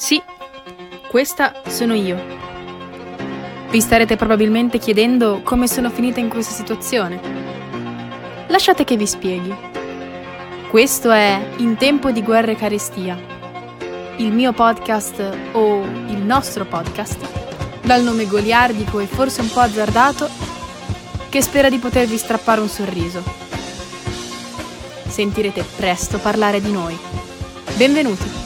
Sì, questa sono io. Vi starete probabilmente chiedendo come sono finita in questa situazione. Lasciate che vi spieghi. Questo è In tempo di guerra e carestia, il mio podcast o il nostro podcast, dal nome goliardico e forse un po' azzardato, che spera di potervi strappare un sorriso. Sentirete presto parlare di noi. Benvenuti!